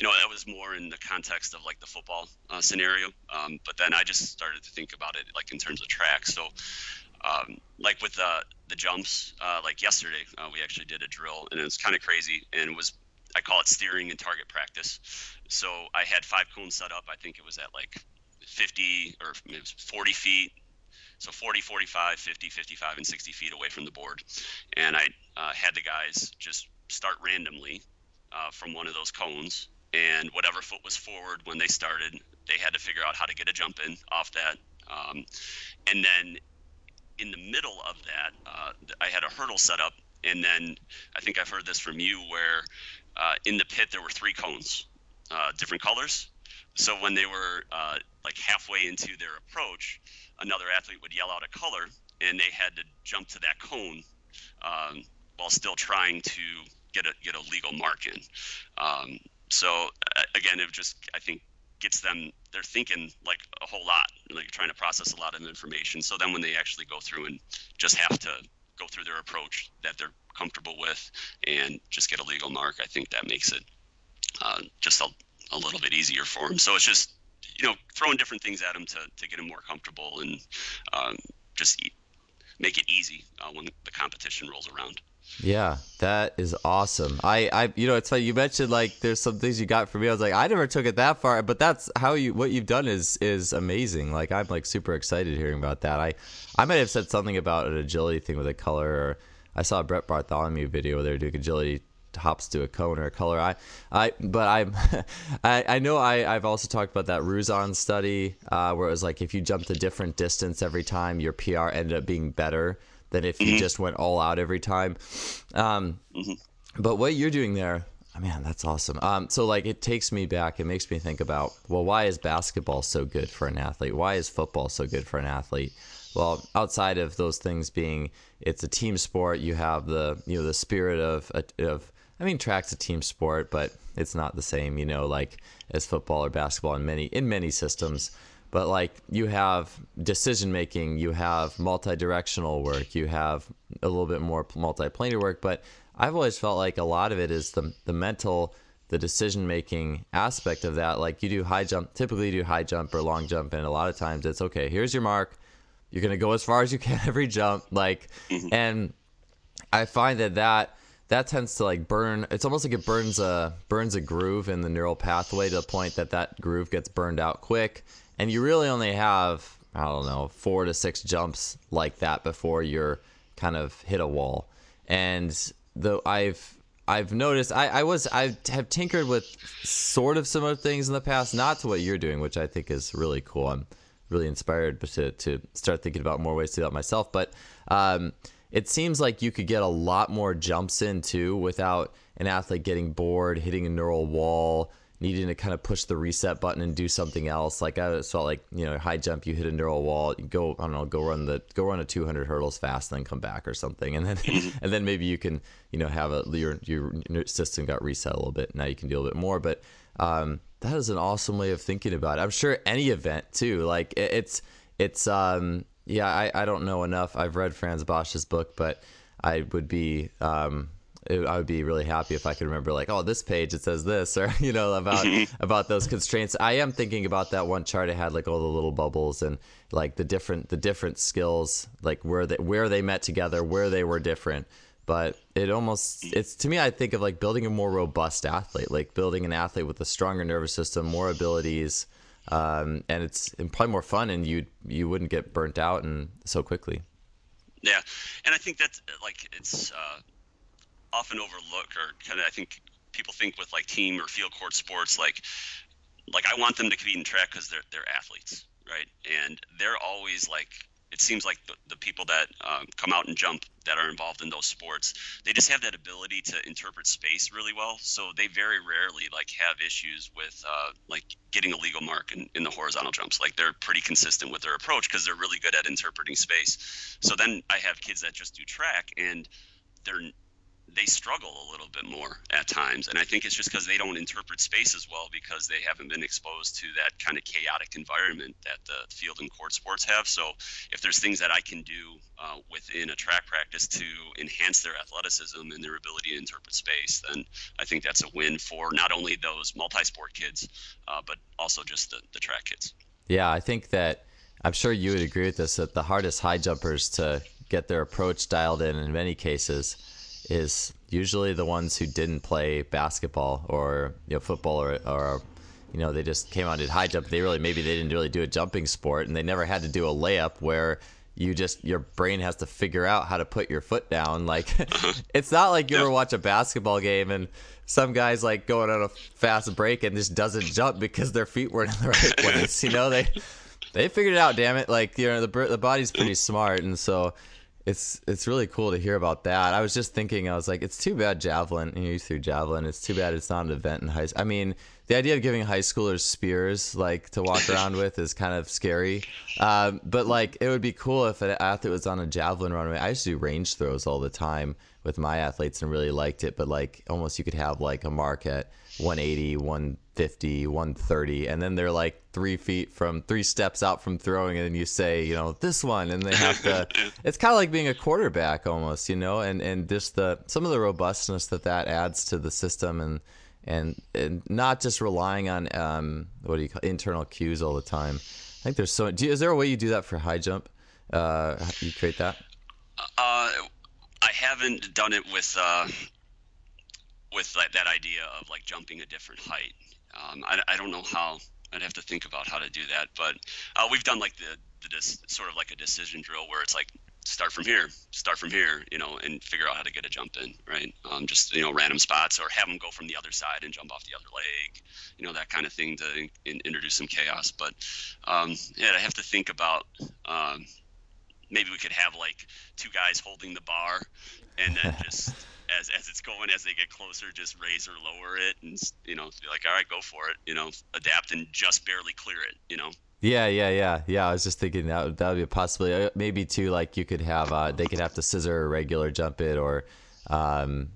you know, that was more in the context of like the football uh, scenario. Um, but then I just started to think about it like in terms of track. So, um, like with uh, the jumps, uh, like yesterday, uh, we actually did a drill, and it was kind of crazy, and it was I call it steering and target practice. So I had five cones set up. I think it was at like 50 or 40 feet so 40, 45, 50, 55, and 60 feet away from the board. And I uh, had the guys just start randomly uh, from one of those cones. And whatever foot was forward when they started, they had to figure out how to get a jump in off that. Um, and then in the middle of that, uh, I had a hurdle set up. And then I think I've heard this from you where uh, in the pit there were three cones, uh, different colors. So when they were uh, like halfway into their approach, another athlete would yell out a color, and they had to jump to that cone um, while still trying to get a get a legal mark in. Um, so again, it just I think gets them they're thinking like a whole lot, like trying to process a lot of information. So then when they actually go through and just have to go through their approach that they're comfortable with and just get a legal mark, I think that makes it uh, just a, a little bit easier for them. So it's just you know, throwing different things at them to, to get them more comfortable and um, just make it easy uh, when the competition rolls around. Yeah, that is awesome. I, I, you know, it's funny you mentioned like there's some things you got for me. I was like, I never took it that far, but that's how you what you've done is is amazing. Like I'm like super excited hearing about that. I, I might have said something about an agility thing with a color. Or I saw a Brett Bartholomew video where they're doing agility hops to a cone or a color. I, I, but I'm, I, I know I, I've also talked about that Ruzon study uh, where it was like if you jumped a different distance every time, your PR ended up being better than if you mm-hmm. just went all out every time. Um, mm-hmm. But what you're doing there, oh, man, that's awesome. Um, so like it takes me back. It makes me think about well, why is basketball so good for an athlete? Why is football so good for an athlete? Well, outside of those things being, it's a team sport. You have the you know the spirit of of I mean, track's a team sport, but it's not the same, you know, like as football or basketball in many in many systems. But like you have decision making, you have multi-directional work, you have a little bit more multi-planar work, but I've always felt like a lot of it is the the mental the decision making aspect of that. Like you do high jump typically you do high jump or long jump and a lot of times it's okay here's your mark. You're going to go as far as you can every jump. Like mm-hmm. and i find that that that tends to like burn it's almost like it burns a burns a groove in the neural pathway to the point that that groove gets burned out quick and you really only have I don't know four to six jumps like that before you're kind of hit a wall. And though I've I've noticed I, I was I have tinkered with sort of similar things in the past, not to what you're doing, which I think is really cool. I'm really inspired to to start thinking about more ways to do that myself. But um, it seems like you could get a lot more jumps in too without an athlete getting bored, hitting a neural wall, needing to kind of push the reset button and do something else. Like I felt like you know high jump, you hit a neural wall, you go I don't know, go run the go run a 200 hurdles fast, and then come back or something, and then and then maybe you can you know have a your your system got reset a little bit. Now you can do a little bit more, but um, that is an awesome way of thinking about it. I'm sure any event too, like it, it's it's um yeah I I don't know enough. I've read Frans Bosch's book, but I would be um it, I would be really happy if I could remember like, oh, this page it says this, or you know about about those constraints. I am thinking about that one chart. I had like all the little bubbles and like the different the different skills, like where they where they met together, where they were different. But it almost it's to me, I think of like building a more robust athlete, like building an athlete with a stronger nervous system, more abilities. Um, and it's probably more fun, and you you wouldn't get burnt out and so quickly. Yeah, and I think that's like it's uh, often overlook or kind of I think people think with like team or field court sports like like I want them to compete in track because they're they're athletes, right? And they're always like it seems like the, the people that um, come out and jump that are involved in those sports they just have that ability to interpret space really well. So they very rarely like have issues with uh, like getting a legal mark in, in the horizontal jumps. Like they're pretty consistent with their approach because they're really good at interpreting space. So then i have kids that just do track and they're they struggle a little bit more at times. And I think it's just because they don't interpret space as well because they haven't been exposed to that kind of chaotic environment that the field and court sports have. So if there's things that I can do uh, within a track practice to enhance their athleticism and their ability to interpret space, then I think that's a win for not only those multi sport kids, uh, but also just the, the track kids. Yeah, I think that I'm sure you would agree with this that the hardest high jumpers to get their approach dialed in in many cases is usually the ones who didn't play basketball or you know football or, or you know they just came out and did high jump. They really maybe they didn't really do a jumping sport and they never had to do a layup where you just your brain has to figure out how to put your foot down. Like it's not like you ever watch a basketball game and some guys like going on a fast break and just doesn't jump because their feet weren't in the right place. You know they they figured it out. Damn it! Like you know the the body's pretty smart and so it's it's really cool to hear about that. I was just thinking, I was like, it's too bad javelin. You, know, you threw javelin. It's too bad it's not an event in high. School. I mean, the idea of giving high schoolers spears like to walk around with is kind of scary. Um, but like, it would be cool if an athlete was on a javelin runway. I used to do range throws all the time with my athletes and really liked it. But like, almost you could have like a mark at 180, 150, 130, and then they're like three feet from three steps out from throwing, and you say, you know, this one, and they have to. it's kind of like being a quarterback almost, you know, and and just the some of the robustness that that adds to the system, and and and not just relying on um what do you call internal cues all the time. I think there's so. You, is there a way you do that for high jump? Uh, you create that? Uh, I haven't done it with. Uh with like, that idea of like jumping a different height. Um, I, I don't know how. I'd have to think about how to do that, but uh, we've done like the, the dis, sort of like a decision drill where it's like start from here, start from here, you know, and figure out how to get a jump in, right? Um, just you know, random spots, or have them go from the other side and jump off the other leg, you know, that kind of thing to in, introduce some chaos. But um, yeah, I have to think about um, maybe we could have like two guys holding the bar, and then just as as it's going as they get closer just raise or lower it and you know be like all right go for it you know adapt and just barely clear it you know yeah yeah yeah yeah i was just thinking that that would be a possibility uh, maybe too like you could have uh they could have to scissor a regular jump it or um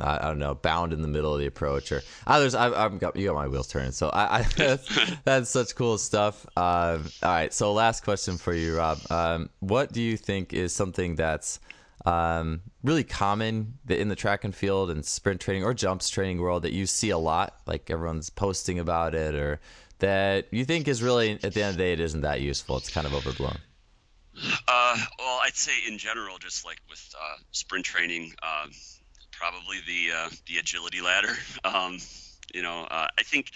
I, I, don't know, bound in the middle of the approach, or others. I've, I've got you got my wheels turning, so I, I that's, that's, such cool stuff. Uh, all right, so last question for you, Rob. Um, what do you think is something that's um, really common in the track and field and sprint training or jumps training world that you see a lot, like everyone's posting about it, or that you think is really at the end of the day it isn't that useful? It's kind of overblown. Uh, well, I'd say in general, just like with uh, sprint training, uh, probably the uh, the agility ladder. Um, you know, uh, I think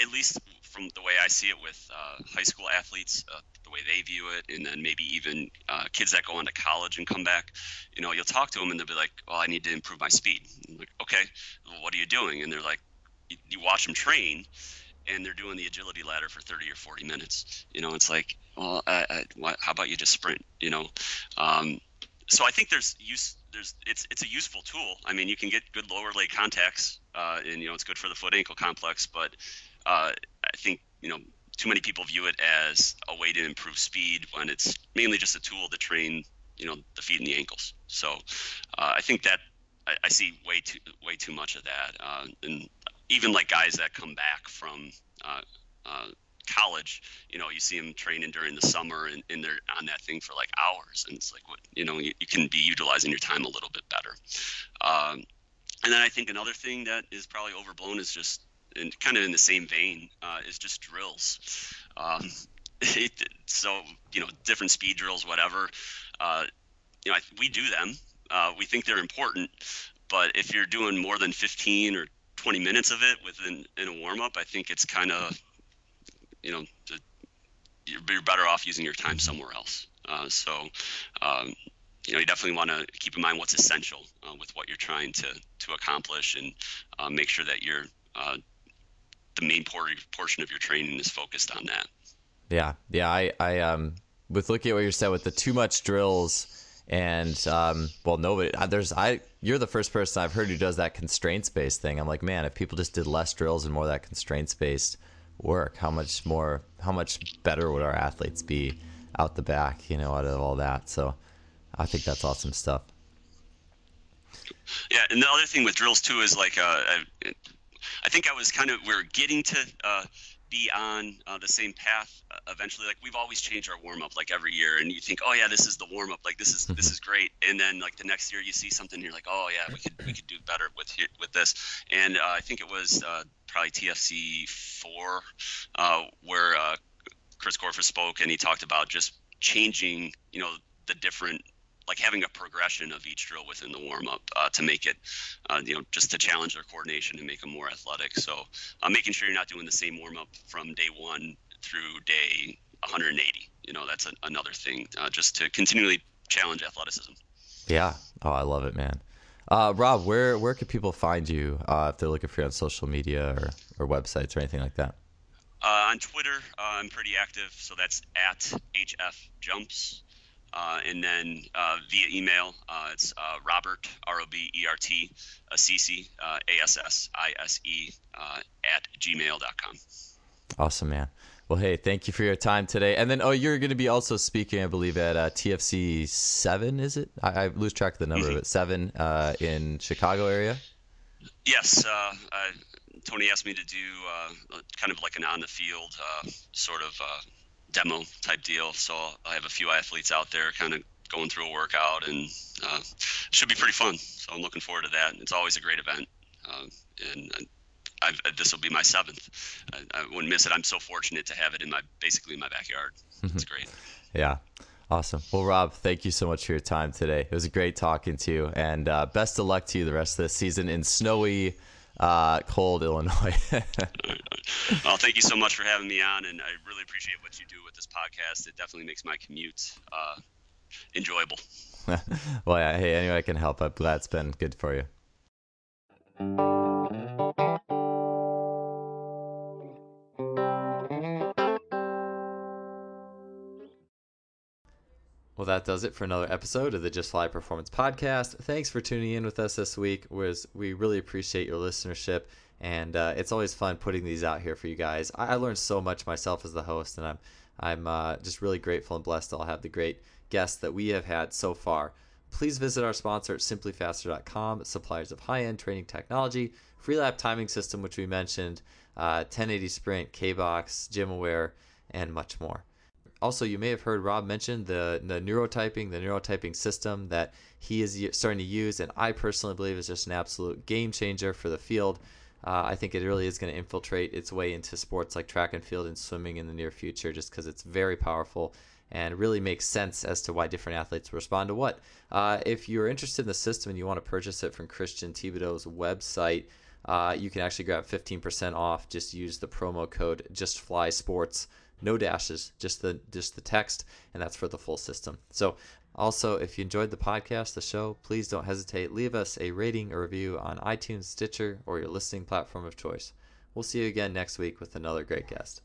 at least from the way I see it with uh, high school athletes, the way they view it, and then maybe even kids that go on to college and come back. You know, you'll talk to them and they'll be like, "Well, I need to improve my speed." like, okay, well, what are you doing? And they're like, you, you watch them train and they're doing the agility ladder for 30 or 40 minutes. You know, it's like, well, I, I, what, how about you just sprint? You know, um, so I think there's use. There's it's it's a useful tool. I mean, you can get good lower leg contacts, uh, and you know it's good for the foot ankle complex. But uh, I think you know too many people view it as a way to improve speed when it's mainly just a tool to train you know the feet and the ankles. So uh, I think that I, I, see way too way too much of that, uh, and even like guys that come back from uh, uh, college, you know, you see them training during the summer and, and, they're on that thing for like hours. And it's like, what, you know, you, you can be utilizing your time a little bit better. Um, and then I think another thing that is probably overblown is just, and kind of in the same vein, uh, is just drills. Um, it, so, you know, different speed drills, whatever. Uh, you know, I, we do them. Uh, we think they're important, but if you're doing more than 15 or 20 minutes of it within in a warm up, I think it's kind of, you know, you're, better off using your time somewhere else. Uh, so, um, you know, you definitely want to keep in mind what's essential uh, with what you're trying to to accomplish, and uh, make sure that you're uh, the main por- portion of your training is focused on that. Yeah, yeah. I, I um, with looking at what you said with the too much drills and um, well, nobody. Uh, there's I. You're the first person I've heard who does that constraints based thing. I'm like, man, if people just did less drills and more of that constraints based work, how much more, how much better would our athletes be out the back? You know, out of all that. So, I think that's awesome stuff. Yeah, and the other thing with drills too is like, uh, I, think I was kind of we are getting to. Uh, be on uh, the same path uh, eventually. Like we've always changed our warm up like every year and you think oh yeah this is the warm up like this is this is great. And then like the next year you see something you're like oh yeah we could we could do better with with this. And uh, I think it was uh, probably TFC four uh, where uh, Chris Korfist spoke and he talked about just changing you know the different like having a progression of each drill within the warm up uh, to make it, uh, you know, just to challenge their coordination and make them more athletic. So, uh, making sure you're not doing the same warm up from day one through day 180. You know, that's a, another thing, uh, just to continually challenge athleticism. Yeah. Oh, I love it, man. Uh, Rob, where where can people find you uh, if they're looking for you on social media or, or websites or anything like that? on Twitter, I'm pretty active, so that's at HF Jumps. Uh, and then uh, via email, uh, it's uh, Robert R O B E R T Assise uh, A S S I S E uh, at gmail.com. Awesome, man. Well, hey, thank you for your time today. And then, oh, you're going to be also speaking, I believe, at TFC seven. Is it? I, I, lose track of the number mm-hmm. of it. Seven in Chicago area. Yes, Tony asked me to do kind of like an on the field sort of demo type deal. So I have a few athletes out there kind of going through a workout and uh, should be pretty fun. So I'm looking forward to that. It's always a great event. Uh, and I've, this will be my seventh. I, I, wouldn't miss it. I'm so fortunate to have it in my basically in my backyard. It's great. yeah. Awesome. Well, Rob, thank you so much for your time today. It was a great talking to you, and uh, best of luck to you the rest of the season in snowy uh, cold Illinois. well, thank you so much for having me on, and I really appreciate what you do with this podcast. It definitely makes my commute uh, enjoyable. well, yeah, hey, anyway, I can help. I'm glad it's been good for you. Well, that does it for another episode of the Just Fly Performance Podcast. Thanks for tuning in with us this week. Was we really appreciate your listenership, and uh, it's always fun putting these out here for you guys. I, I learned so much myself as the host, and I'm I'm uh, just really grateful and blessed to all have the great guests that we have had so far. please visit our sponsor at simplifaster.com, suppliers of high end training technology, Freelap timing system, which we mentioned, uh, 1080 Sprint, KBox, GymAware, and much more. Also, you may have heard Rob mention the, the neurotyping, the neurotyping system that he is starting to use, and I personally believe is just an absolute game changer for the field. Uh, I think it really is going to infiltrate its way into sports like track and field and swimming in the near future just because it's very powerful and really makes sense as to why different athletes respond to what. Uh, if you're interested in the system and you want to purchase it from Christian Thibaudeau's website, uh, you can actually grab 15% off. Just use the promo code JustFlySports. No dashes, just the just the text, and that's for the full system. So also, if you enjoyed the podcast, the show, please don't hesitate. Leave us a rating or review on iTunes, Stitcher, or your listening platform of choice. We'll see you again next week with another great guest.